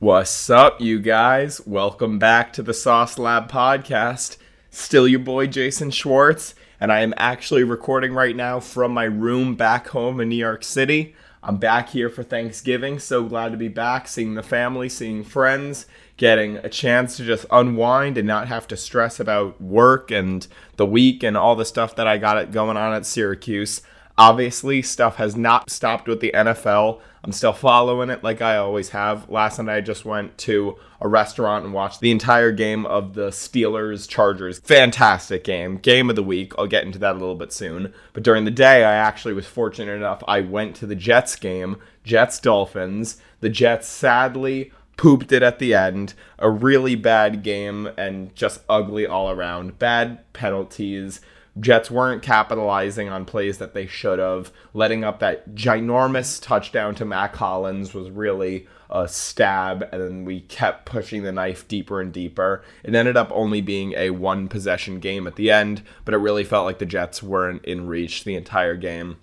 What's up, you guys? Welcome back to the Sauce Lab podcast. Still your boy Jason Schwartz, and I am actually recording right now from my room back home in New York City. I'm back here for Thanksgiving, so glad to be back, seeing the family, seeing friends, getting a chance to just unwind and not have to stress about work and the week and all the stuff that I got going on at Syracuse. Obviously, stuff has not stopped with the NFL. I'm still following it like I always have. Last night I just went to a restaurant and watched the entire game of the Steelers Chargers. Fantastic game. Game of the week. I'll get into that a little bit soon. But during the day, I actually was fortunate enough I went to the Jets game, Jets Dolphins. The Jets sadly pooped it at the end. A really bad game and just ugly all around. Bad penalties Jets weren't capitalizing on plays that they should have. Letting up that ginormous touchdown to Mack Hollins was really a stab, and then we kept pushing the knife deeper and deeper. It ended up only being a one possession game at the end, but it really felt like the Jets weren't in reach the entire game.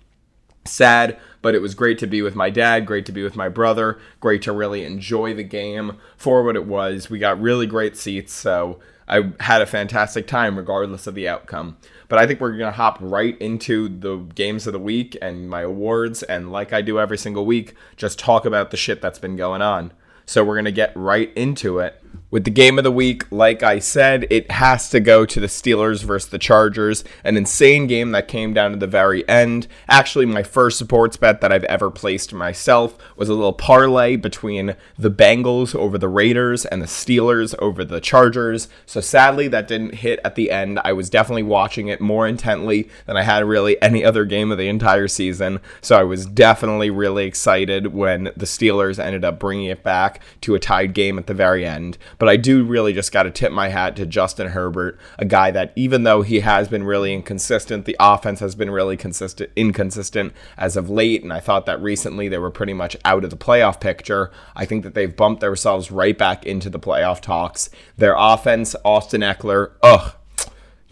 Sad, but it was great to be with my dad, great to be with my brother, great to really enjoy the game for what it was. We got really great seats, so I had a fantastic time regardless of the outcome. But I think we're going to hop right into the games of the week and my awards. And like I do every single week, just talk about the shit that's been going on. So we're going to get right into it. With the game of the week, like I said, it has to go to the Steelers versus the Chargers. An insane game that came down to the very end. Actually, my first sports bet that I've ever placed myself was a little parlay between the Bengals over the Raiders and the Steelers over the Chargers. So sadly, that didn't hit at the end. I was definitely watching it more intently than I had really any other game of the entire season. So I was definitely really excited when the Steelers ended up bringing it back to a tied game at the very end. But I do really just got to tip my hat to Justin Herbert, a guy that even though he has been really inconsistent, the offense has been really consistent inconsistent as of late. And I thought that recently they were pretty much out of the playoff picture. I think that they've bumped themselves right back into the playoff talks. Their offense, Austin Ekeler, ugh,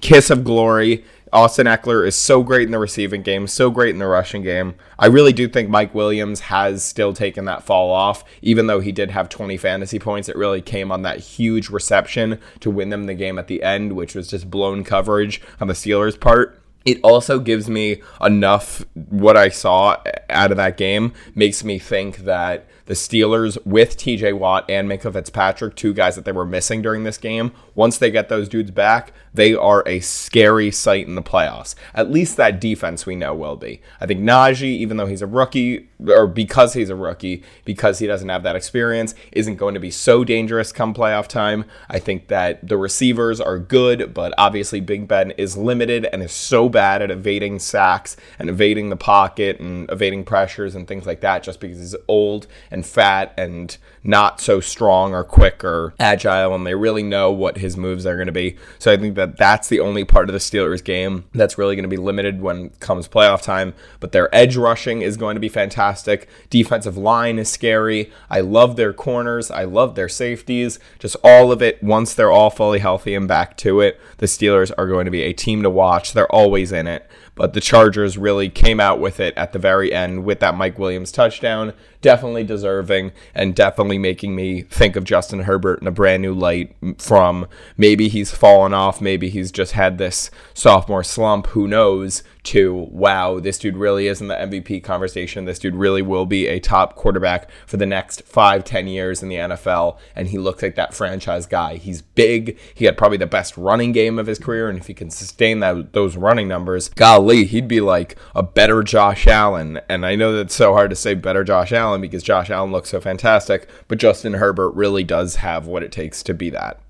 kiss of glory. Austin Ekeler is so great in the receiving game, so great in the rushing game. I really do think Mike Williams has still taken that fall off, even though he did have 20 fantasy points. It really came on that huge reception to win them the game at the end, which was just blown coverage on the Steelers' part it also gives me enough what I saw out of that game makes me think that the Steelers with TJ Watt and Minkah Fitzpatrick, two guys that they were missing during this game, once they get those dudes back, they are a scary sight in the playoffs. At least that defense we know will be. I think Najee, even though he's a rookie, or because he's a rookie, because he doesn't have that experience, isn't going to be so dangerous come playoff time. I think that the receivers are good, but obviously Big Ben is limited and is so bad at evading sacks and evading the pocket and evading pressures and things like that just because he's old fat and not so strong or quick or agile and they really know what his moves are going to be. So I think that that's the only part of the Steelers game that's really going to be limited when comes playoff time, but their edge rushing is going to be fantastic. Defensive line is scary. I love their corners. I love their safeties. Just all of it once they're all fully healthy and back to it, the Steelers are going to be a team to watch. They're always in it but the Chargers really came out with it at the very end with that Mike Williams touchdown. Definitely deserving and definitely making me think of Justin Herbert in a brand new light from maybe he's fallen off, maybe he's just had this sophomore slump, who knows, to wow, this dude really is in the MVP conversation. This dude really will be a top quarterback for the next five, ten years in the NFL. And he looks like that franchise guy. He's big. He had probably the best running game of his career. And if he can sustain that those running numbers, golly, he'd be like a better Josh Allen. And I know that's so hard to say better Josh Allen because Josh Allen looks so fantastic, but Justin Herbert really does have what it takes to be that.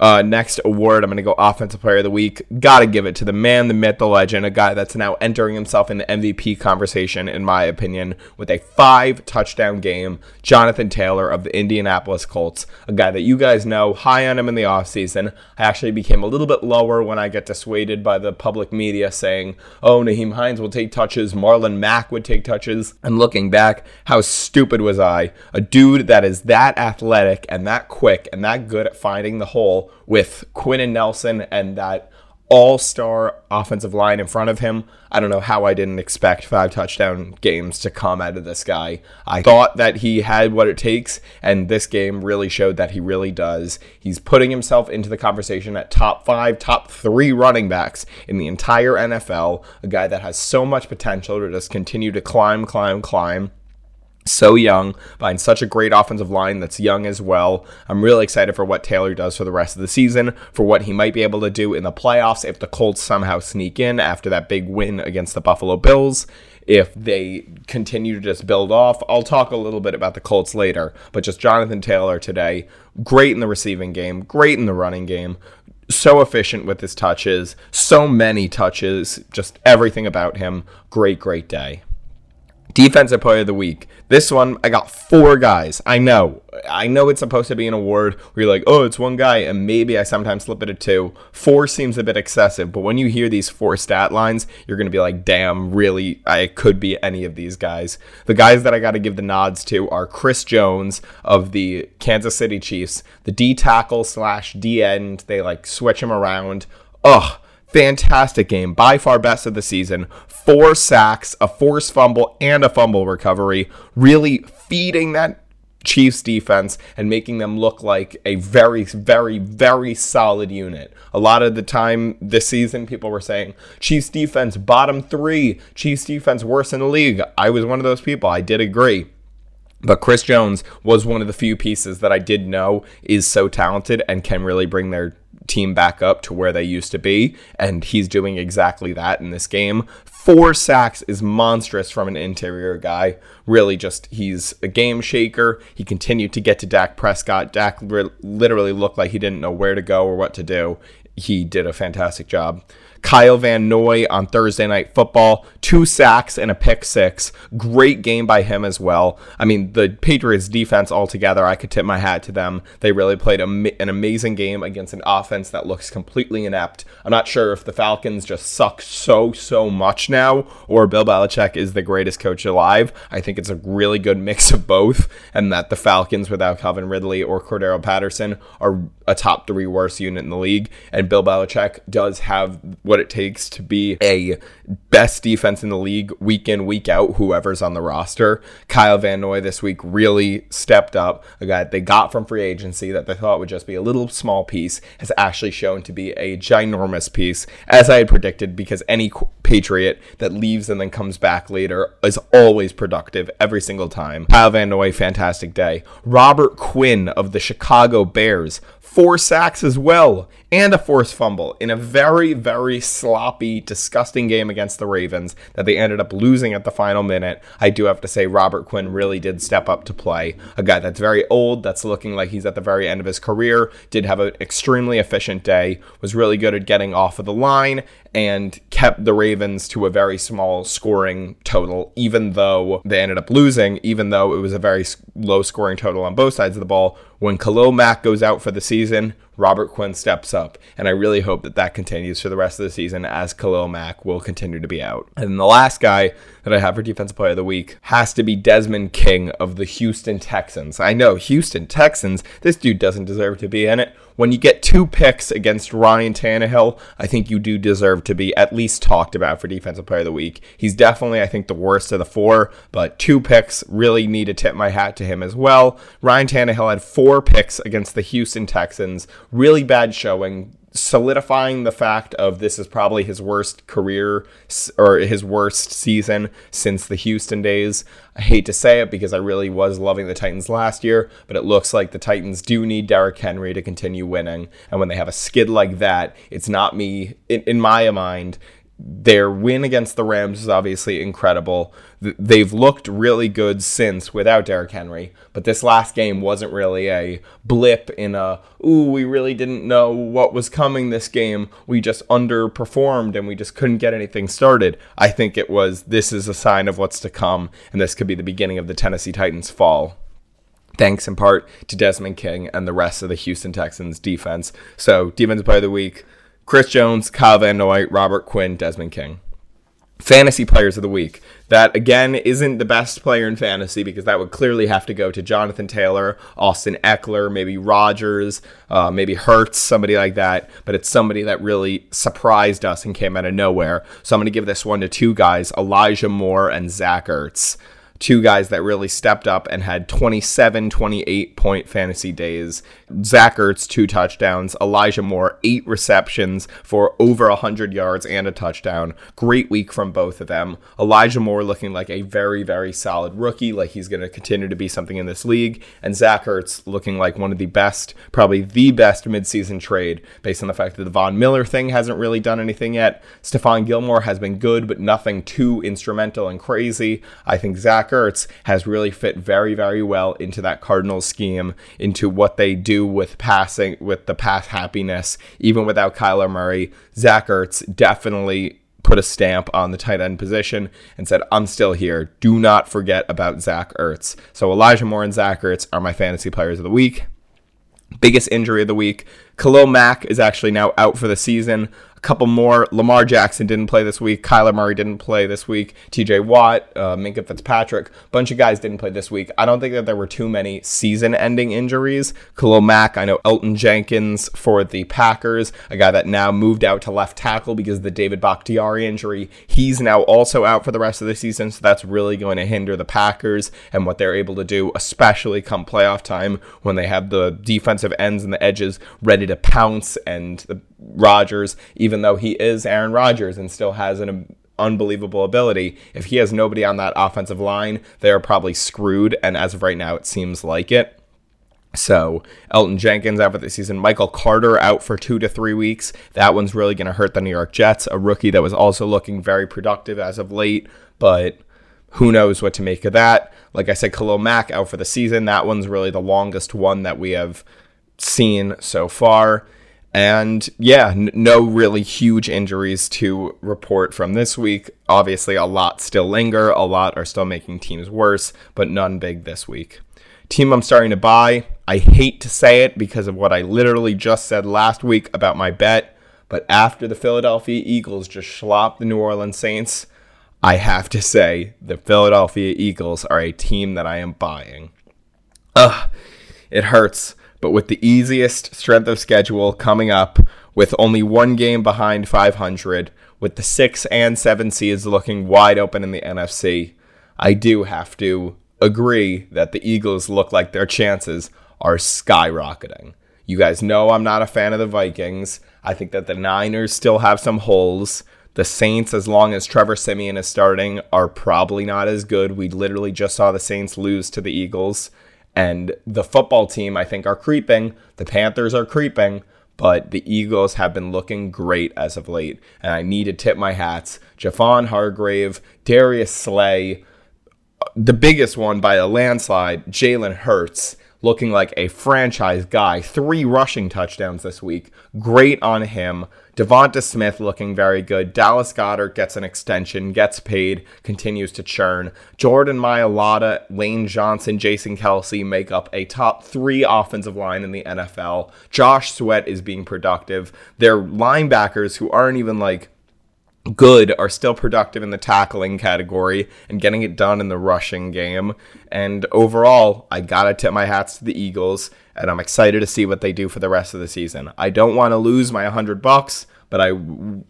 Uh, next award, I'm going to go Offensive Player of the Week. Got to give it to the man, the myth, the legend, a guy that's now entering himself in the MVP conversation, in my opinion, with a five touchdown game. Jonathan Taylor of the Indianapolis Colts, a guy that you guys know, high on him in the offseason. I actually became a little bit lower when I get dissuaded by the public media saying, oh, Nyheim Hines will take touches, Marlon Mack would take touches. And looking back, how stupid was I? A dude that is that athletic and that quick and that good at finding the hole with Quenton Nelson and that all star offensive line in front of him. I don't know how I didn't expect five touchdown games to come out of this guy. I thought that he had what it takes, and this game really showed that he really does. He's putting himself into the conversation at top five, top three running backs in the entire NFL. A guy that has so much potential to just continue to climb, climb, climb so young, behind such a great offensive line that's young as well. I'm really excited for what Taylor does for the rest of the season, for what he might be able to do in the playoffs if the Colts somehow sneak in after that big win against the Buffalo Bills. If they continue to just build off, I'll talk a little bit about the Colts later, but just Jonathan Taylor today, great in the receiving game, great in the running game, so efficient with his touches, so many touches, just everything about him. Great, great day. Defensive player of the week. This one, I got four guys. I know. I know it's supposed to be an award where you're like, oh, it's one guy, and maybe I sometimes slip it to two. Four seems a bit excessive, but when you hear these four stat lines, you're going to be like, damn, really, I could be any of these guys. The guys that I got to give the nods to are Chris Jones of the Kansas City Chiefs, the D tackle slash D end. They like switch him around. Ugh fantastic game, by far best of the season. Four sacks, a forced fumble, and a fumble recovery, really feeding that Chiefs defense and making them look like a very, very, very solid unit. A lot of the time this season, people were saying Chiefs defense bottom three, Chiefs defense worse in the league. I was one of those people. I did agree. But Chris Jones was one of the few pieces that I did know is so talented and can really bring their team back up to where they used to be. And he's doing exactly that in this game. Four sacks is monstrous from an interior guy. Really, just he's a game shaker. He continued to get to Dak Prescott. Dak literally looked like he didn't know where to go or what to do. He did a fantastic job. Kyle Van Noy on Thursday Night Football, two sacks and a pick six. Great game by him as well. I mean, the Patriots defense altogether, I could tip my hat to them. They really played an amazing game against an offense that looks completely inept. I'm not sure if the Falcons just suck so, so much now, or Bill Belichick is the greatest coach alive. I think it's a really good mix of both, and that the Falcons without Calvin Ridley or Cordarrelle Patterson are a top three worst unit in the league. And Bill Belichick does have what it takes to be a best defense in the league week in, week out, whoever's on the roster. Kyle Van Noy this week really stepped up. A guy they got from free agency that they thought would just be a little small piece has actually shown to be a ginormous piece, as I had predicted, because any Patriot that leaves and then comes back later is always productive every single time. Kyle Van Noy, fantastic day. Robert Quinn of the Chicago Bears, four sacks as well, and a forced fumble in a very, very sloppy, disgusting game against the Ravens that they ended up losing at the final minute. I do have to say, Robert Quinn really did step up to play. A guy that's very old, that's looking like he's at the very end of his career, did have an extremely efficient day, was really good at getting off of the line, and kept the Ravens to a very small scoring total, even though they ended up losing, even though it was a very low scoring total on both sides of the ball. When Khalil Mack goes out for the season, Robert Quinn steps up. And I really hope that that continues for the rest of the season as Khalil Mack will continue to be out. And the last guy that I have for Defensive Player of the Week has to be Desmond King of the Houston Texans. I know, Houston Texans, this dude doesn't deserve to be in it. When you get two picks against Ryan Tannehill, I think you do deserve to be at least talked about for Defensive Player of the Week. He's definitely, I think, the worst of the four, but two picks really need to tip my hat to him as well. Ryan Tannehill had four picks against the Houston Texans, really bad showing solidifying the fact of this is probably his worst career or his worst season since the Houston days. I hate to say it because I really was loving the Titans last year, but it looks like the Titans do need Derrick Henry to continue winning. And when they have a skid like that, it's not me, in, in my mind, their win against the Rams is obviously incredible. They've looked really good since without Derrick Henry, but this last game wasn't really a blip in a, ooh, we really didn't know what was coming this game. We just underperformed and we just couldn't get anything started. I think it was, this is a sign of what's to come, and this could be the beginning of the Tennessee Titans' fall thanks in part to Desmond King and the rest of the Houston Texans defense. So, defensive player of the week, Chris Jones, Kyle Van Noy, Robert Quinn, Desmond King. fantasy players of the week. That again isn't the best player in fantasy because that would clearly have to go to Jonathan Taylor, Austin Ekeler, maybe Rodgers, uh, maybe Hurts, somebody like that. But it's somebody that really surprised us and came out of nowhere. So I'm going to give this one to two guys, Elijah Moore and Zach Ertz two guys that really stepped up and had 27, 28 point fantasy days. Zach Ertz, two touchdowns. Elijah Moore, eight receptions for over 100 yards and a touchdown. Great week from both of them. Elijah Moore looking like a very, very solid rookie, like he's going to continue to be something in this league. And Zach Ertz looking like one of the best, probably the best midseason trade based on the fact that the Von Miller thing hasn't really done anything yet. Stephon Gilmore has been good, but nothing too instrumental and crazy. I think Zach Ertz has really fit very, very well into that Cardinals scheme, into what they do with passing, with the pass happiness, even without Kyler Murray. Zach Ertz definitely put a stamp on the tight end position and said, I'm still here. Do not forget about Zach Ertz. So Elijah Moore and Zach Ertz are my fantasy players of the week. Biggest injury of the week. Khalil Mack is actually now out for the season a couple more. Lamar Jackson didn't play this week. Kyler Murray didn't play this week. TJ Watt, uh, Minkah Fitzpatrick, bunch of guys didn't play this week. I don't think that there were too many season ending injuries. Khalil Mack, I know Elgton Jenkins for the Packers, a guy that now moved out to left tackle because of the David Bakhtiari injury. He's now also out for the rest of the season, so that's really going to hinder the Packers and what they're able to do, especially come playoff time when they have the defensive ends and the edges ready to pounce and the Rodgers, even though he is Aaron Rodgers and still has an unbelievable ability. If he has nobody on that offensive line, they're probably screwed. And as of right now, it seems like it. So Elgton Jenkins out for the season. Michael Carter out for two to three weeks. That one's really going to hurt the New York Jets. A rookie that was also looking very productive as of late, but who knows what to make of that. Like I said, Khalil Mack out for the season. That one's really the longest one that we have seen so far. And yeah, n- no really huge injuries to report from this week. Obviously, a lot still linger, a lot are still making teams worse, but none big this week. Team I'm starting to buy, I hate to say it because of what I literally just said last week about my bet, but after the Philadelphia Eagles just slopped the New Orleans Saints, I have to say the Philadelphia Eagles are a team that I am buying. Ugh, it hurts but with the easiest strength of schedule coming up, with only one game behind 500, with the six and seven seeds looking wide open in the NFC, I do have to agree that the Eagles look like their chances are skyrocketing. You guys know I'm not a fan of the Vikings. I think that the Niners still have some holes. The Saints, as long as Trevor Siemian is starting, are probably not as good. We literally just saw the Saints lose to the Eagles. And the football team, I think, are creeping. The Panthers are creeping, but the Eagles have been looking great as of late. And I need to tip my hats. Javon Hargrave, Darius Slay, the biggest one by a landslide, Jalen Hurts looking like a franchise guy. Three rushing touchdowns this week. Great on him. Devonta Smith looking very good. Dallas Goedert gets an extension, gets paid, continues to churn. Jordan Mailata, Lane Johnson, Jason Kelce make up a top three offensive line in the NFL. Josh Sweat is being productive. They're linebackers who aren't even like good are still productive in the tackling category and getting it done in the rushing game. And overall, I gotta tip my hats to the Eagles, and I'm excited to see what they do for the rest of the season. I don't want to lose my 100 bucks, but I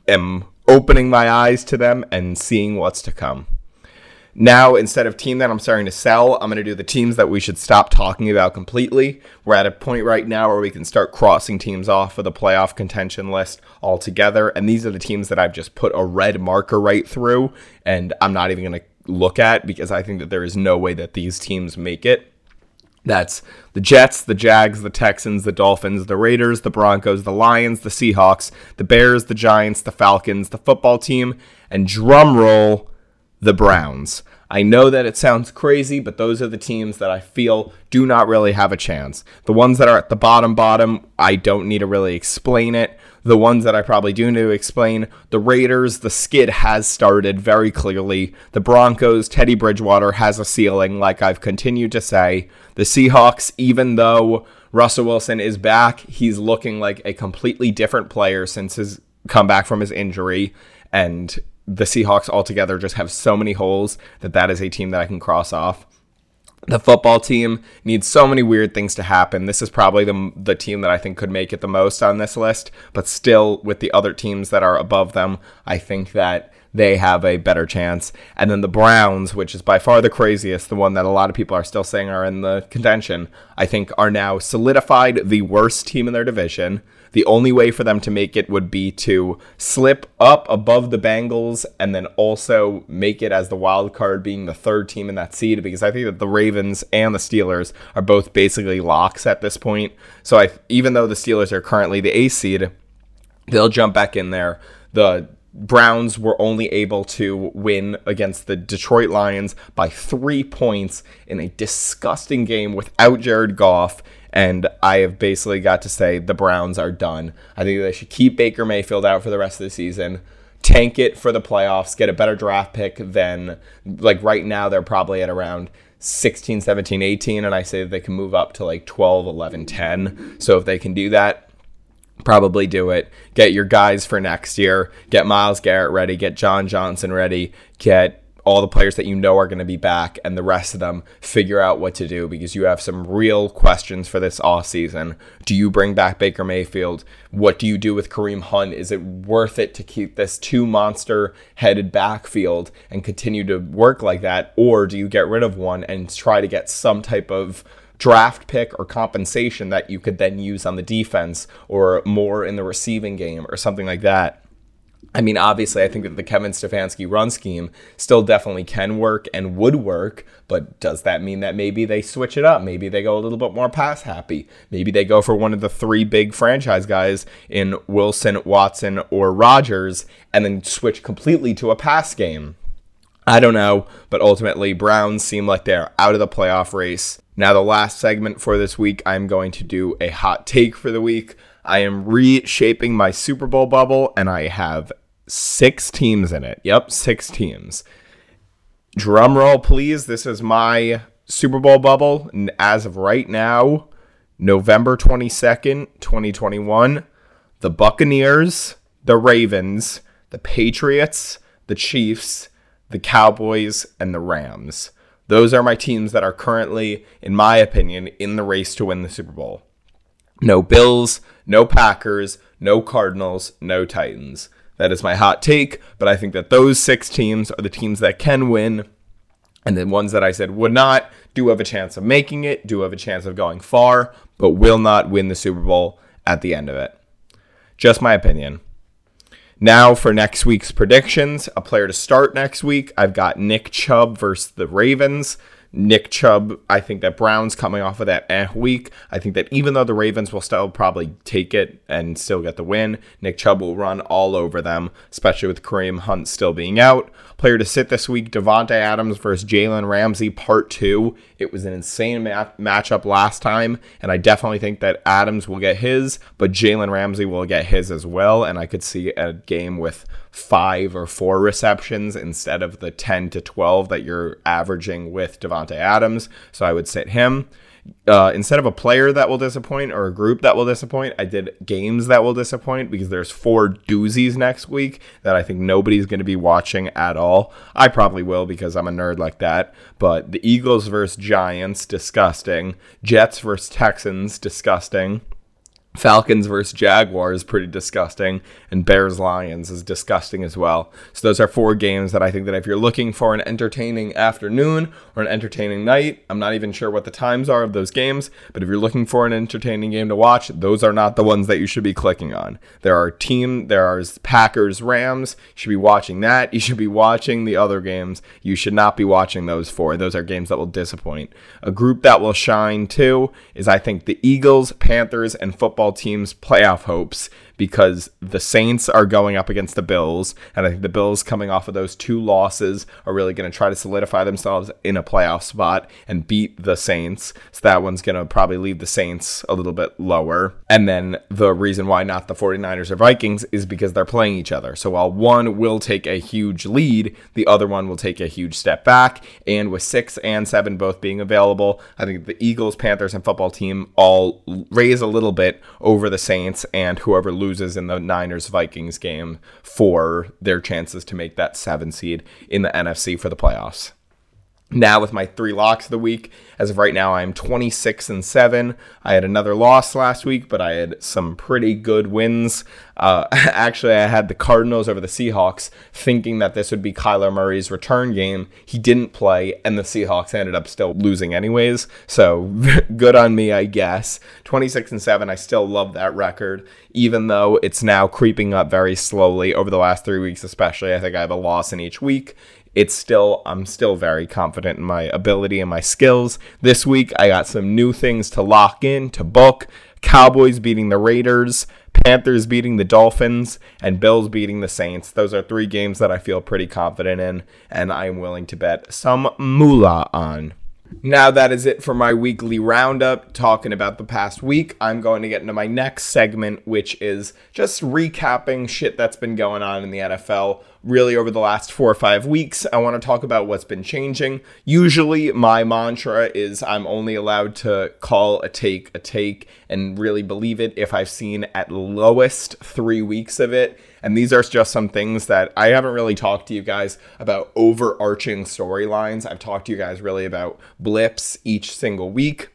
am opening my eyes to them and seeing what's to come. Now, instead of team that I'm starting to sell, I'm going to do the teams that we should stop talking about completely. We're at a point right now where we can start crossing teams off of the playoff contention list altogether. And these are the teams that I've just put a red marker right through, and I'm not even going to look at because I think that there is no way that these teams make it. That's the Jets, the Jags, the Texans, the Dolphins, the Raiders, the Broncos, the Lions, the Seahawks, the Bears, the Giants, the Falcons, the football team, and drum roll the Browns. I know that it sounds crazy, but those are the teams that I feel do not really have a chance. The ones that are at the bottom, bottom, I don't need to really explain it. The ones that I probably do need to explain, the Raiders, the skid has started very clearly. The Broncos, Teddy Bridgewater has a ceiling, like I've continued to say. The Seahawks, even though Russell Wilson is back, he's looking like a completely different player since his comeback from his injury. And the Seahawks altogether just have so many holes that that is a team that I can cross off. The football team needs so many weird things to happen. This is probably the, the team that I think could make it the most on this list, but still, with the other teams that are above them, I think that they have a better chance. And then the Browns, which is by far the craziest, the one that a lot of people are still saying are in the contention, I think are now solidified the worst team in their division. The only way for them to make it would be to slip up above the Bengals and then also make it as the wild card being the third team in that seed because I think that the Ravens and the Steelers are both basically locks at this point. So I even though the Steelers are currently the A seed, they'll jump back in there. The Browns were only able to win against the Detroit Lions by three points in a disgusting game without Jared Goff. And I have basically got to say the Browns are done. I think they should keep Baker Mayfield out for the rest of the season, tank it for the playoffs, get a better draft pick than, like, right now, they're probably at around 16, 17, 18. And I say they can move up to like 12, 11, 10. So if they can do that, probably do it. Get your guys for next year. Get Myles Garrett ready. Get John Johnson ready. Get all the players that you know are going to be back and the rest of them figure out what to do because you have some real questions for this off season. Do you bring back Baker Mayfield? What do you do with Kareem Hunt? Is it worth it to keep this two monster headed backfield and continue to work like that? Or do you get rid of one and try to get some type of draft pick or compensation that you could then use on the defense or more in the receiving game or something like that. I mean, obviously, I think that the Kevin Stefanski run scheme still definitely can work and would work, but does that mean that maybe they switch it up? Maybe they go a little bit more pass happy. Maybe they go for one of the three big franchise guys in Wilson, Watson, or Rodgers and then switch completely to a pass game. I don't know, but ultimately, Browns seem like they're out of the playoff race. Now, the last segment for this week, I'm going to do a hot take for the week. I am reshaping my Super Bowl bubble, and I have six teams in it. Yep, six teams. Drum roll, please. This is my Super Bowl bubble. As of right now, November 22nd, 2021, the Buccaneers, the Ravens, the Patriots, the Chiefs, the Cowboys, and the Rams. Those are my teams that are currently, in my opinion, in the race to win the Super Bowl. No Bills, no Packers, no Cardinals, no Titans. That is my hot take, but I think that those six teams are the teams that can win. And the ones that I said would not do have a chance of making it, do have a chance of going far, but will not win the Super Bowl at the end of it. Just my opinion. Now for next week's predictions, a player to start next week. I've got Nick Chubb versus the Ravens. Nick Chubb, I think that Brown's coming off of that eh week. I think that even though the Ravens will still probably take it and still get the win, Nick Chubb will run all over them, especially with Kareem Hunt still being out. Player to sit this week, Davante Adams versus Jalen Ramsey, part two. It was an insane ma- matchup last time, and I definitely think that Adams will get his, but Jalen Ramsey will get his as well, and I could see a game with five or four receptions instead of the 10 to 12 that you're averaging with Davante Adams. So I would sit him uh, instead of a player that will disappoint or a group that will disappoint, I did games that will disappoint because there's four doozies next week that I think nobody's going to be watching at all. I probably will because I'm a nerd like that. But the Eagles versus Giants, disgusting. Jets versus Texans, disgusting. Falcons versus Jaguars is pretty disgusting, and Bears Lions is disgusting as well. So those are four games that I think that if you're looking for an entertaining afternoon or an entertaining night, I'm not even sure what the times are of those games, but if you're looking for an entertaining game to watch, those are not the ones that you should be clicking on. There are team, there are Packers Rams. You should be watching that. You should be watching the other games. You should not be watching those four. Those are games that will disappoint. A group that will shine too is I think the Eagles, Panthers, and football football team's playoff hopes because the Saints are going up against the Bills, and I think the Bills coming off of those two losses are really going to try to solidify themselves in a playoff spot and beat the Saints. So that one's going to probably leave the Saints a little bit lower. And then the reason why not the 49ers or Vikings is because they're playing each other. So while one will take a huge lead, the other one will take a huge step back. And with six and seven both being available, I think the Eagles, Panthers, and football team all raise a little bit over the Saints and whoever loses in the Niners Vikings game for their chances to make that seven seed in the NFC for the playoffs now with my three locks of the week as of right now i'm 26 and 7 i had another loss last week but i had some pretty good wins. Uh, actually i had the cardinals over the seahawks thinking that this would be kyler murray's return game. He didn't play and the seahawks ended up still losing anyways. So good on me i guess. 26 and 7 i still love that record even though it's now creeping up very slowly over the last three weeks especially i think i have a loss in each week it's still I'm still very confident in my ability and my skills. This week I got some new things to lock in to book. Cowboys beating the Raiders, Panthers beating the Dolphins, and Bills beating the Saints. Those are three games that I feel pretty confident in, and I'm willing to bet some moolah on. Now that is it for my weekly roundup talking about the past week. I'm going to get into my next segment, which is just recapping shit that's been going on in the NFL really over the last four or five weeks. I want to talk about what's been changing. Usually, my mantra is I'm only allowed to call a take a take and really believe it if I've seen at lowest three weeks of it. And these are just some things that I haven't really talked to you guys about overarching storylines. I've talked to you guys really about blips each single week.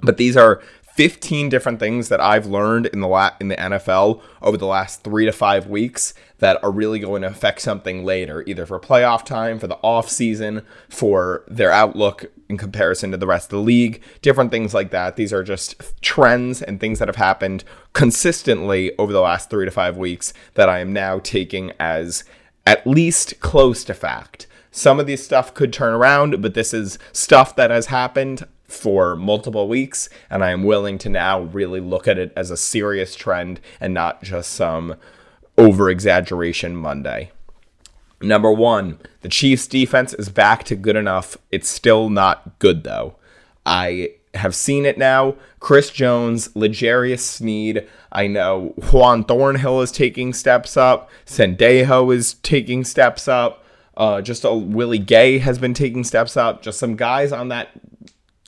But these are 15 different things that I've learned in the la- in the NFL over the last 3 to 5 weeks that are really going to affect something later either for playoff time, for the off season, for their outlook in comparison to the rest of the league, different things like that. These are just trends and things that have happened consistently over the last 3 to 5 weeks that I am now taking as at least close to fact. Some of this stuff could turn around, but this is stuff that has happened for multiple weeks, and I am willing to now really look at it as a serious trend and not just some over exaggeration Monday. Number one, the Chiefs' defense is back to good enough. It's still not good, though. I have seen it now. Chris Jones, L'Jarius Sneed. I know Juan Thornhill is taking steps up. Sendejo is taking steps up. Uh, just a Willie Gay has been taking steps up. Just some guys on that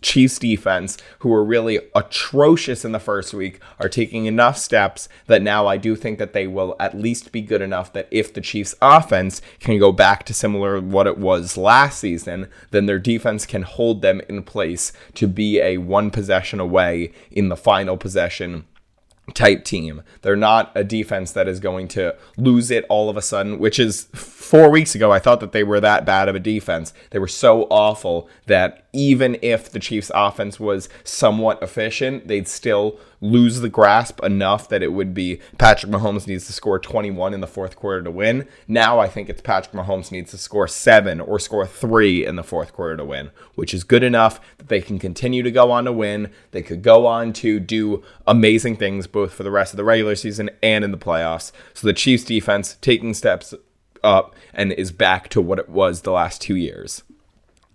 Chiefs defense, who were really atrocious in the first week, are taking enough steps that now I do think that they will at least be good enough that if the Chiefs offense can go back to similar what it was last season, then their defense can hold them in place to be a one possession away in the final possession type team. They're not a defense that is going to lose it all of a sudden, which is four weeks ago. I thought that they were that bad of a defense. They were so awful that even if the Chiefs' offense was somewhat efficient, they'd still lose the grasp enough that it would be Patrick Mahomes needs to score 21 in the fourth quarter to win. Now I think it's Patrick Mahomes needs to score seven or score three in the fourth quarter to win, which is good enough that they can continue to go on to win. They could go on to do amazing things both for the rest of the regular season and in the playoffs. So the Chiefs defense taking steps up and is back to what it was the last two years.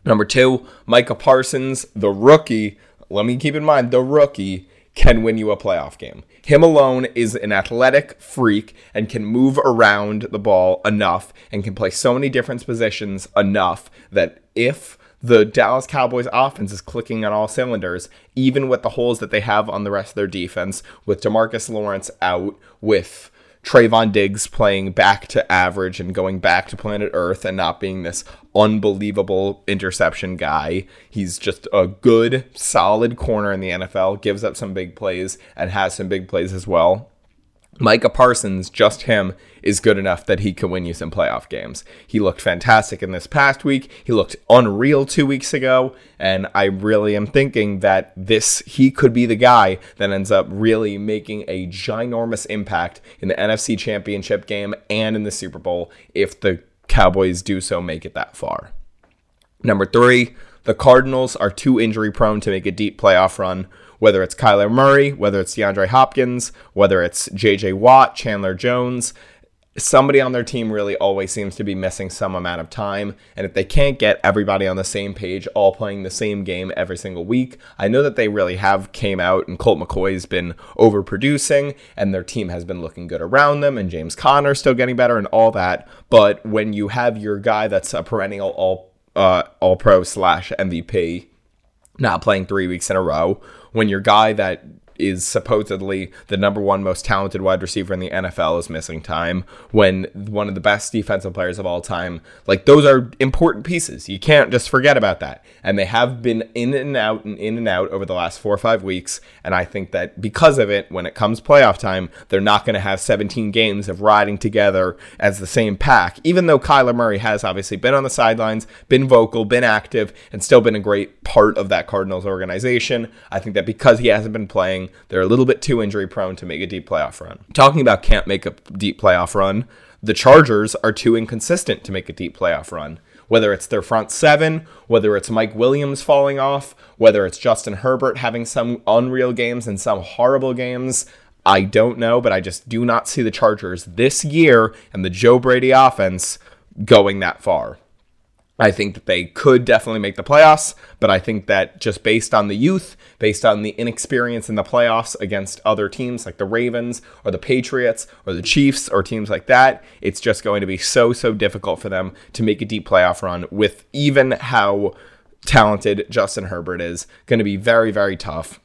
Number two, Micah Parsons, the rookie. Let me keep in mind, the rookie can win you a playoff game. Him alone is an athletic freak and can move around the ball enough and can play so many different positions enough that if the Dallas Cowboys offense is clicking on all cylinders, even with the holes that they have on the rest of their defense, with Demarcus Lawrence out, with Trevon Diggs playing back to average and going back to planet Earth and not being this unbelievable interception guy. He's just a good, solid corner in the NFL, gives up some big plays and has some big plays as well. Micah Parsons, just him, is good enough that he can win you some playoff games. He looked fantastic in this past week. He looked unreal two weeks ago. And I really am thinking that this, he could be the guy that ends up really making a ginormous impact in the NFC Championship game and in the Super Bowl if the Cowboys do so make it that far. Number three, the Cardinals are too injury prone to make a deep playoff run whether it's Kyler Murray, whether it's DeAndre Hopkins, whether it's JJ Watt, Chandler Jones. Somebody on their team really always seems to be missing some amount of time. And if they can't get everybody on the same page, all playing the same game every single week, I know that they really have came out and Colt McCoy's been overproducing and their team has been looking good around them and James Conner still getting better and all that. But when you have your guy that's a perennial all uh, all pro slash MVP not playing three weeks in a row, when your guy that is supposedly the number one most talented wide receiver in the NFL is missing time when one of the best defensive players of all time. Like those are important pieces. You can't just forget about that. And they have been in and out and in and out over the last four or five weeks. And I think that because of it, when it comes playoff time, they're not going to have 17 games of riding together as the same pack. Even though Kyler Murray has obviously been on the sidelines, been vocal, been active, and still been a great part of that Cardinals organization. I think that because he hasn't been playing, they're a little bit too injury prone to make a deep playoff run. Talking about can't make a deep playoff run, the Chargers are too inconsistent to make a deep playoff run. Whether it's their front seven, whether it's Mike Williams falling off, whether it's Justin Herbert having some unreal games and some horrible games, I don't know, but I just do not see the Chargers this year and the Joe Brady offense going that far. I think that they could definitely make the playoffs, but I think that just based on the youth, based on the inexperience in the playoffs against other teams like the Ravens or the Patriots or the Chiefs or teams like that, it's just going to be so, so difficult for them to make a deep playoff run with even how talented Justin Herbert is. Going to be very, very tough.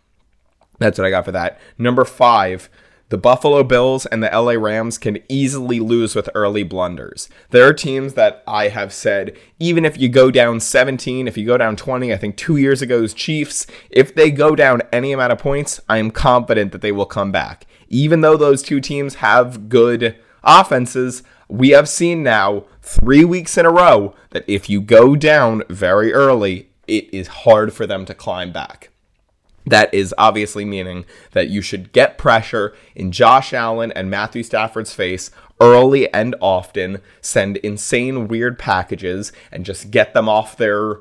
That's what I got for that. Number five, the Buffalo Bills and the LA Rams can easily lose with early blunders. There are teams that I have said, even if you go down 17, if you go down 20, I think two years ago ago's Chiefs, if they go down any amount of points, I am confident that they will come back. Even though those two teams have good offenses, we have seen now three weeks in a row that if you go down very early, it is hard for them to climb back. That is obviously meaning that you should get pressure in Josh Allen and Matthew Stafford's face early and often, send insane, weird packages, and just get them off their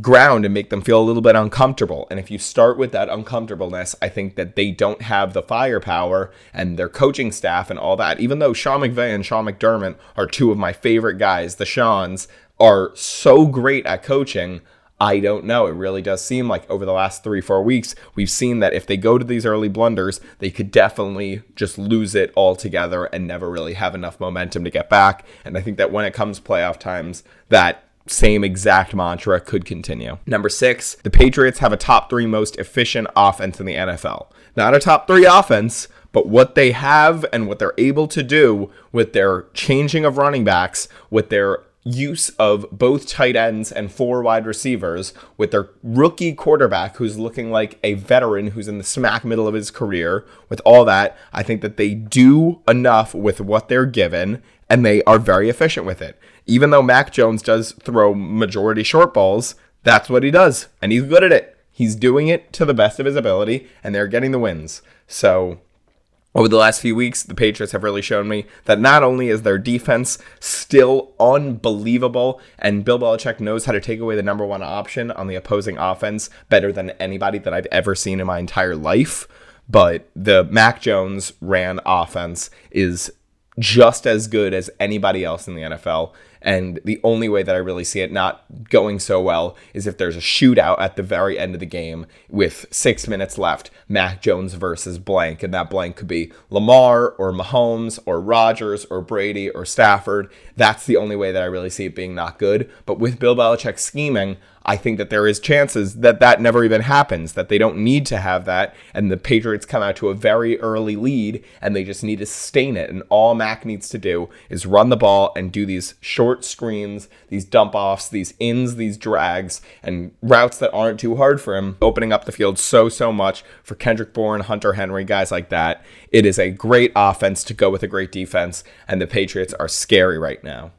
ground and make them feel a little bit uncomfortable. And if you start with that uncomfortableness, I think that they don't have the firepower and their coaching staff and all that. Even though Sean McVay and Sean McDermott are two of my favorite guys, the Seans are so great at coaching. I don't know. It really does seem like over the last three, four weeks, we've seen that if they go to these early blunders, they could definitely just lose it altogether and never really have enough momentum to get back. And I think that when it comes playoff times, that same exact mantra could continue. Number six, the Patriots have a top three most efficient offense in the NFL. Not a top three offense, but what they have and what they're able to do with their changing of running backs, with their use of both tight ends and four wide receivers with their rookie quarterback who's looking like a veteran who's in the smack middle of his career. With all that, I think that they do enough with what they're given and they are very efficient with it. Even though Mac Jones does throw majority short balls, that's what he does and he's good at it. He's doing it to the best of his ability and they're getting the wins. So over the last few weeks, the Patriots have really shown me that not only is their defense still unbelievable, and Bill Belichick knows how to take away the number one option on the opposing offense better than anybody that I've ever seen in my entire life, but the Mac Jones ran offense is just as good as anybody else in the NFL. And the only way that I really see it not going so well is if there's a shootout at the very end of the game with six minutes left, Mac Jones versus blank. And that blank could be Lamar or Mahomes or Rodgers or Brady or Stafford. That's the only way that I really see it being not good. But with Bill Belichick scheming, I think that there is chances that that never even happens, that they don't need to have that, and the Patriots come out to a very early lead, and they just need to sustain it. And all Mac needs to do is run the ball and do these short screens, these dump offs, these ins, these drags, and routes that aren't too hard for him, opening up the field so, so much for Kendrick Bourne, Hunter Henry, guys like that. It is a great offense to go with a great defense, and the Patriots are scary right now.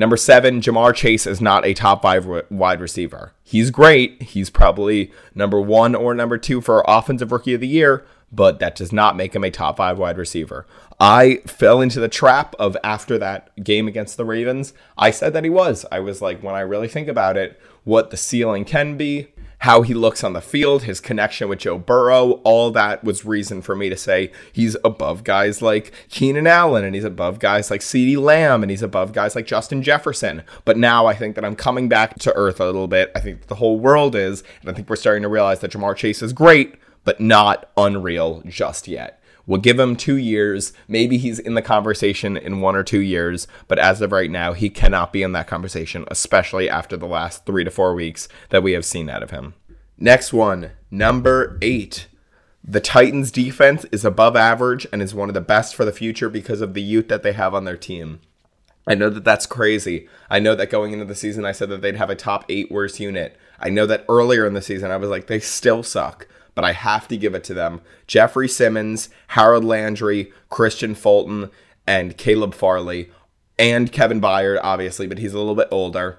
Number seven, Ja'Marr Chase is not a top five wide receiver. He's great. He's probably number one or number two for Offensive Rookie of the Year, but that does not make him a top five wide receiver. I fell into the trap of after that game against the Ravens, I said that he was. I was like, when I really think about it, what the ceiling can be, how he looks on the field, his connection with Joe Burrow, all that was reason for me to say he's above guys like Keenan Allen and he's above guys like CeeDee Lamb and he's above guys like Justin Jefferson. But now I think that I'm coming back to earth a little bit. I think the whole world is, and I think we're starting to realize that Ja'Marr Chase is great, but not unreal just yet. We'll give him two years. Maybe he's in the conversation in one or two years, but as of right now, he cannot be in that conversation, especially after the last three to four weeks that we have seen out of him. Next one, number eight. The Titans defense is above average and is one of the best for the future because of the youth that they have on their team. I know that that's crazy. I know that going into the season, I said that they'd have a top eight worst unit. I know that earlier in the season, I was like, they still suck, but I have to give it to them. Jeffrey Simmons, Harold Landry, Kristian Fulton, and Caleb Farley, and Kevin Byard, obviously, but he's a little bit older.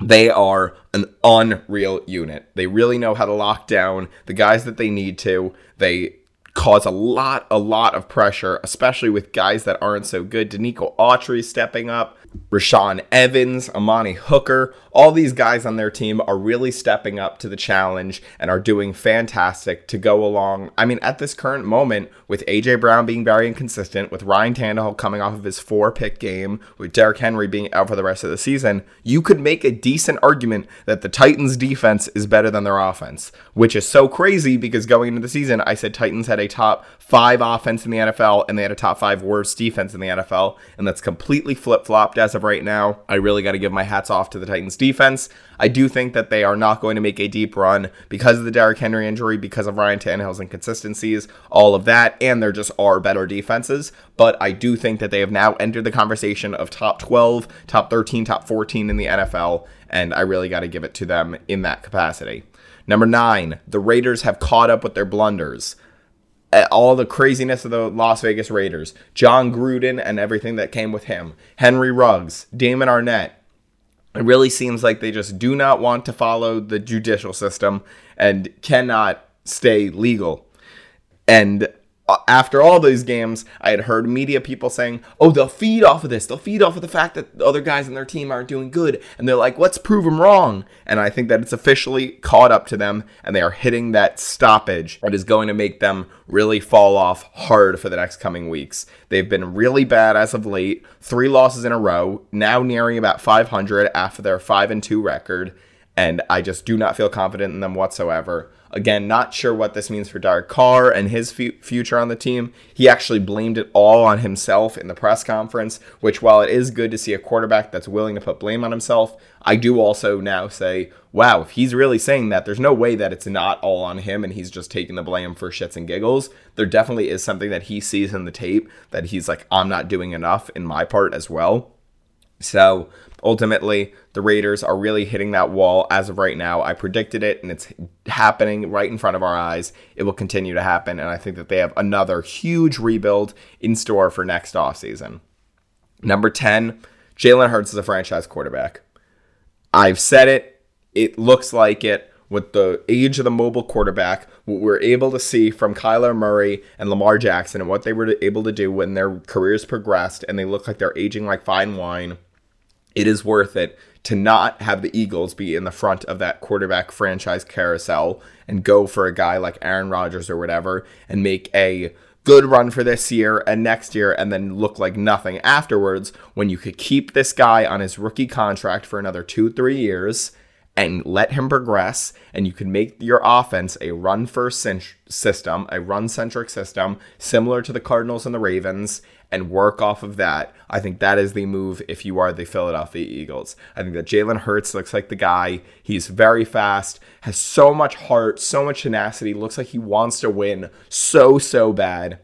They are an unreal unit. They really know how to lock down the guys that they need to. They cause a lot, a lot of pressure, especially with guys that aren't so good. Denico Autry stepping up. Rashaan Evans, Amani Hooker, all these guys on their team are really stepping up to the challenge and are doing fantastic to go along. I mean, at this current moment, with AJ Brown being very inconsistent, with Ryan Tannehill coming off of his four pick game, with Derrick Henry being out for the rest of the season, you could make a decent argument that the Titans defense is better than their offense, which is so crazy because going into the season, I said Titans had a top five offense in the NFL and they had a top five worst defense in the NFL, and that's completely flip flopped as of right now. I really got to give my hats off to the Titans defense. I do think that they are not going to make a deep run because of the Derrick Henry injury, because of Ryan Tannehill's inconsistencies, all of that, and there just are better defenses. But I do think that they have now entered the conversation of top 12, top 13, top 14 in the NFL, and I really got to give it to them in that capacity. Number nine, the Raiders have caught up with their blunders all the craziness of the Las Vegas Raiders, Jon Gruden and everything that came with him, Henry Ruggs, Damon Arnette. It really seems like they just do not want to follow the judicial system and cannot stay legal. And Uh, after all these games, I had heard media people saying, "Oh, they'll feed off of this. They'll feed off of the fact that the other guys in their team aren't doing good." And they're like, "Let's prove them wrong." And I think that it's officially caught up to them and they are hitting that stoppage that is going to make them really fall off hard for the next coming weeks. They've been really bad as of late. 3 losses in a row, now nearing about 500 after their 5 and 2 record, and I just do not feel confident in them whatsoever. Again, not sure what this means for Derek Carr and his future on the team. He actually blamed it all on himself in the press conference, which, while it is good to see a quarterback that's willing to put blame on himself, I do also now say, wow, if he's really saying that, there's no way that it's not all on him and he's just taking the blame for shits and giggles. There definitely is something that he sees in the tape that he's like, I'm not doing enough in my part as well. So ultimately, the Raiders are really hitting that wall as of right now. I predicted it, and it's happening right in front of our eyes. It will continue to happen, and I think that they have another huge rebuild in store for next offseason. Number 10, Jalen Hurts is a franchise quarterback. I've said it, it looks like it. With the age of the mobile quarterback, what we're able to see from Kyler Murray and Lamar Jackson and what they were able to do when their careers progressed and they look like they're aging like fine wine it is worth it to not have the Eagles be in the front of that quarterback franchise carousel and go for a guy like Aaron Rodgers or whatever and make a good run for this year and next year and then look like nothing afterwards when you could keep this guy on his rookie contract for another two, three years and let him progress and you can make your offense a run first system, a run centric system similar to the Cardinals and the Ravens and work off of that. I think that is the move if you are the Philadelphia Eagles. I think that Jalen Hurts looks like the guy. He's very fast, has so much heart, so much tenacity, looks like he wants to win so, so bad.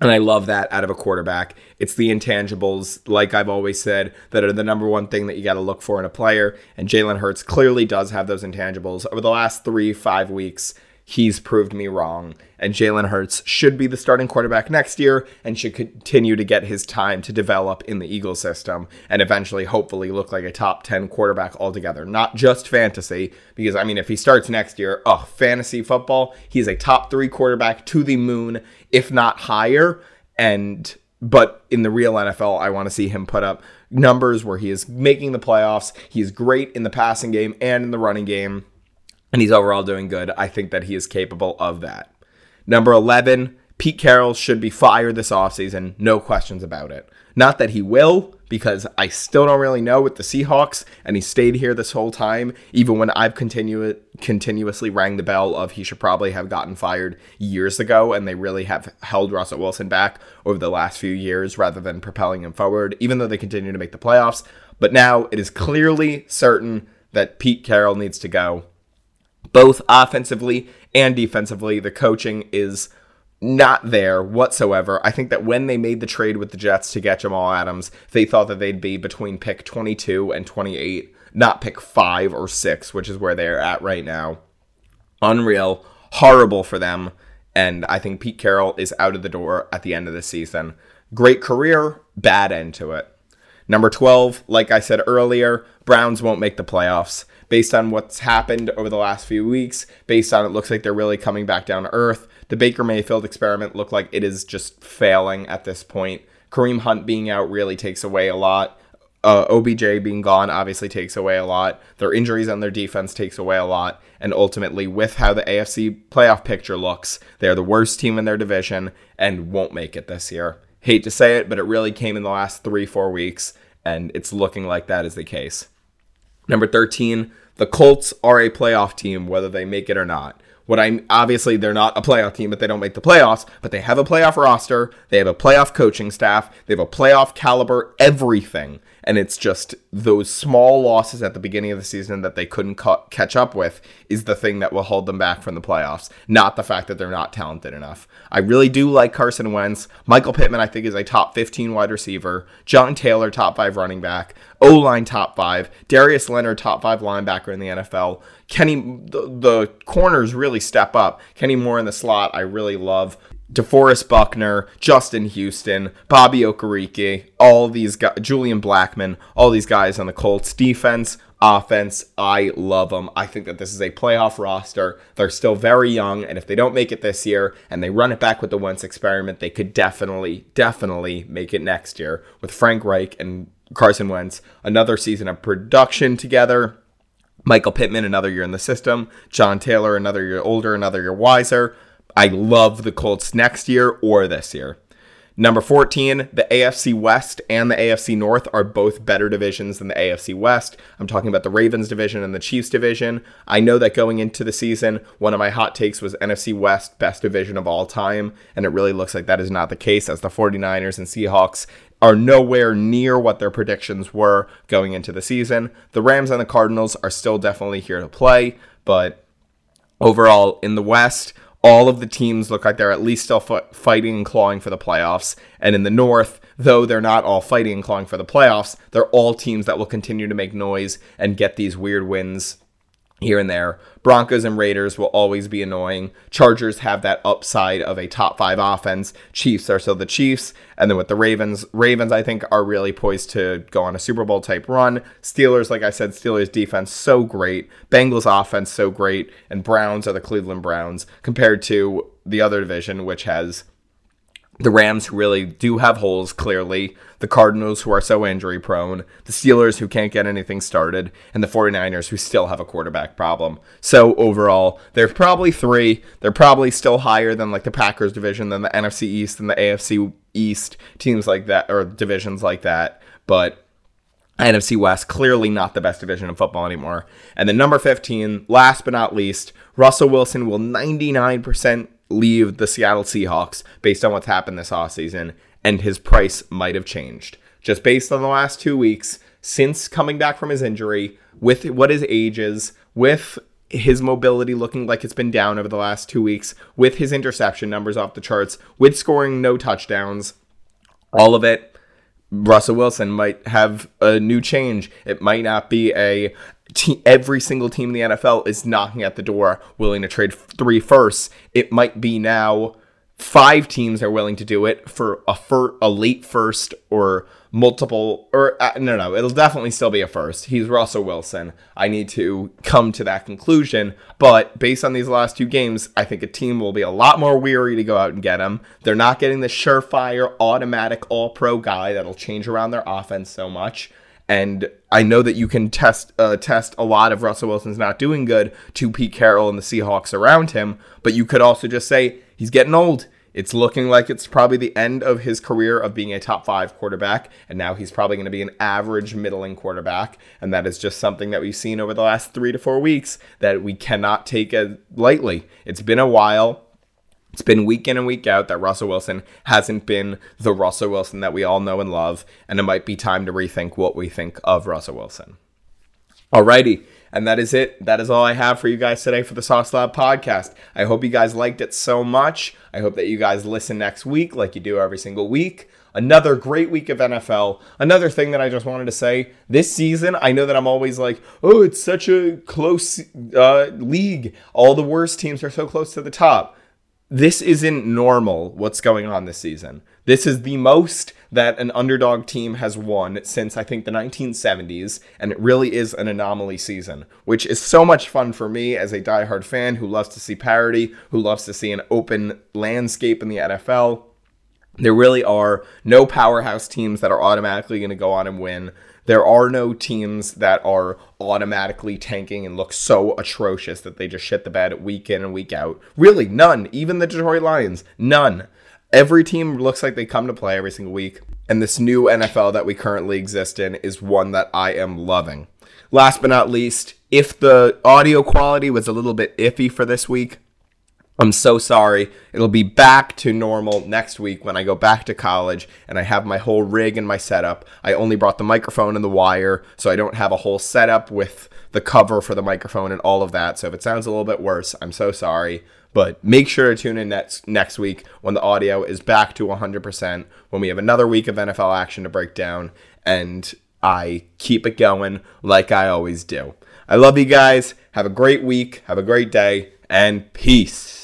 And I love that out of a quarterback. It's the intangibles, like I've always said, that are the number one thing that you got to look for in a player. And Jalen Hurts clearly does have those intangibles. Over the last three, five weeks, he's proved me wrong. And Jalen Hurts should be the starting quarterback next year and should continue to get his time to develop in the Eagle system and eventually, hopefully, look like a top 10 quarterback altogether. Not just fantasy, because I mean, if he starts next year, oh, fantasy football, he's a top three quarterback to the moon, if not higher. And but in the real NFL, I want to see him put up numbers where he is making the playoffs. He's great in the passing game and in the running game and he's overall doing good. I think that he is capable of that. Number 11, Pete Carroll should be fired this offseason. No questions about it. Not that he will, because I still don't really know with the Seahawks, and he stayed here this whole time, even when I've continu- continuously rang the bell of he should probably have gotten fired years ago, and they really have held Russell Wilson back over the last few years rather than propelling him forward, even though they continue to make the playoffs. But now it is clearly certain that Pete Carroll needs to go both offensively and defensively. The coaching is not there whatsoever. I think that when they made the trade with the Jets to get Jamal Adams, they thought that they'd be between pick 22 and 28, not pick 5 or 6, which is where they're at right now. Unreal, horrible for them, and I think Pete Carroll is out of the door at the end of the season. Great career, bad end to it. Number 12, like I said earlier, Browns won't make the playoffs. Based on what's happened over the last few weeks, based on it looks like they're really coming back down to earth, the Baker Mayfield experiment looked like it is just failing at this point. Kareem Hunt being out really takes away a lot. Uh, OBJ being gone obviously takes away a lot. Their injuries on their defense takes away a lot. And ultimately, with how the AFC playoff picture looks, they're the worst team in their division and won't make it this year. Hate to say it, but it really came in the last three, four weeks, and it's looking like that is the case. Number 13, the Colts are a playoff team, whether they make it or not. What I obviously they're not a playoff team, but they don't make the playoffs. But they have a playoff roster. They have a playoff coaching staff. They have a playoff caliber everything and it's just those small losses at the beginning of the season that they couldn't ca- catch up with is the thing that will hold them back from the playoffs, not the fact that they're not talented enough. I really do like Carson Wentz. Michael Pittman, I think, is a top 15 wide receiver. John Taylor, top five running back. O line, top five. Darius Leonard, top five linebacker in the NFL. Kenny, the, the corners really step up. Kenny Moore in the slot, I really love. DeForest Buckner, Justin Houston, Bobby Okereke, all these guys, Julian Blackmon, all these guys on the Colts defense, offense. I love them. I think that this is a playoff roster. They're still very young, and if they don't make it this year and they run it back with the Wentz experiment, they could definitely, definitely make it next year with Frank Reich and Carson Wentz. Another season of production together. Michael Pittman, another year in the system. John Taylor, another year older, another year wiser. I love the Colts next year or this year. Number 14, the AFC West and the AFC North are both better divisions than the AFC West. I'm talking about the Ravens division and the Chiefs division. I know that going into the season, one of my hot takes was NFC West best division of all time, and it really looks like that is not the case as the 49ers and Seahawks are nowhere near what their predictions were going into the season. The Rams and the Cardinals are still definitely here to play, but overall in the West, all of the teams look like they're at least still fighting and clawing for the playoffs. And in the North, though they're not all fighting and clawing for the playoffs, they're all teams that will continue to make noise and get these weird wins here and there. Broncos and Raiders will always be annoying. Chargers have that upside of a top five offense. Chiefs are still the Chiefs. And then with the Ravens, Ravens, I think, are really poised to go on a Super Bowl type run. Steelers, like I said, Steelers defense so great. Bengals offense so great. And Browns are the Cleveland Browns compared to the other division, which has the Rams, who really do have holes, clearly, the Cardinals, who are so injury prone, the Steelers, who can't get anything started, and the 49ers, who still have a quarterback problem. So, overall, there's probably three. They're probably still higher than like the Packers division, than the NFC East, and the AFC East, teams like that, or divisions like that. But NFC West, clearly not the best division in football anymore. And then number 15, last but not least, Russell Wilson will 99% leave the Seattle Seahawks based on what's happened this offseason, and his price might have changed. Just based on the last two weeks, since coming back from his injury, with what his age is, with his mobility looking like it's been down over the last two weeks, with his interception numbers off the charts, with scoring no touchdowns, all of it, Russell Wilson might have a new change. It might not be a te- every single team in the NFL is knocking at the door, willing to trade three firsts. It might be now five teams are willing to do it for a fir- a late first or multiple or uh, no no it'll definitely still be a first. He's russell wilson. I need to come to that conclusion. But based on these last two games i think a team will be a lot more weary to go out and get him. They're not getting the surefire automatic all pro guy that'll change around their offense so much and I know that you can test uh, test a lot of Russell Wilson's not doing good to Pete Carroll and the Seahawks around him, but you could also just say he's getting old. It's looking like it's probably the end of his career of being a top five quarterback, and now he's probably going to be an average middling quarterback. And that is just something that we've seen over the last three to four weeks that we cannot take lightly. It's been a while. It's been week in and week out that Russell Wilson hasn't been the Russell Wilson that we all know and love, and it might be time to rethink what we think of Russell Wilson. Alrighty, And that is it. That is all I have for you guys today for the Sauce Lab podcast. I hope you guys liked it so much. I hope that you guys listen next week like you do every single week. Another great week of NFL. Another thing that I just wanted to say this season, I know that I'm always like, oh, it's such a close uh, league. All the worst teams are so close to the top. This isn't normal what's going on this season. This is the most that an underdog team has won since I think the 1970s, and it really is an anomaly season, which is so much fun for me as a diehard fan who loves to see parity, who loves to see an open landscape in the NFL. There really are no powerhouse teams that are automatically going to go on and win. There are no teams that are automatically tanking and look so atrocious that they just shit the bed week in and week out. Really, none. Even the Detroit Lions, none. Every team looks like they come to play every single week. And this new NFL that we currently exist in is one that I am loving. Last but not least, if the audio quality was a little bit iffy for this week, I'm so sorry. It'll be back to normal next week when I go back to college and I have my whole rig and my setup. I only brought the microphone and the wire, so I don't have a whole setup with the cover for the microphone and all of that. So if it sounds a little bit worse, I'm so sorry. But make sure to tune in next next week when the audio is back to 100%, when we have another week of NFL action to break down, and I keep it going like I always do. I love you guys. Have a great week. Have a great day. And peace.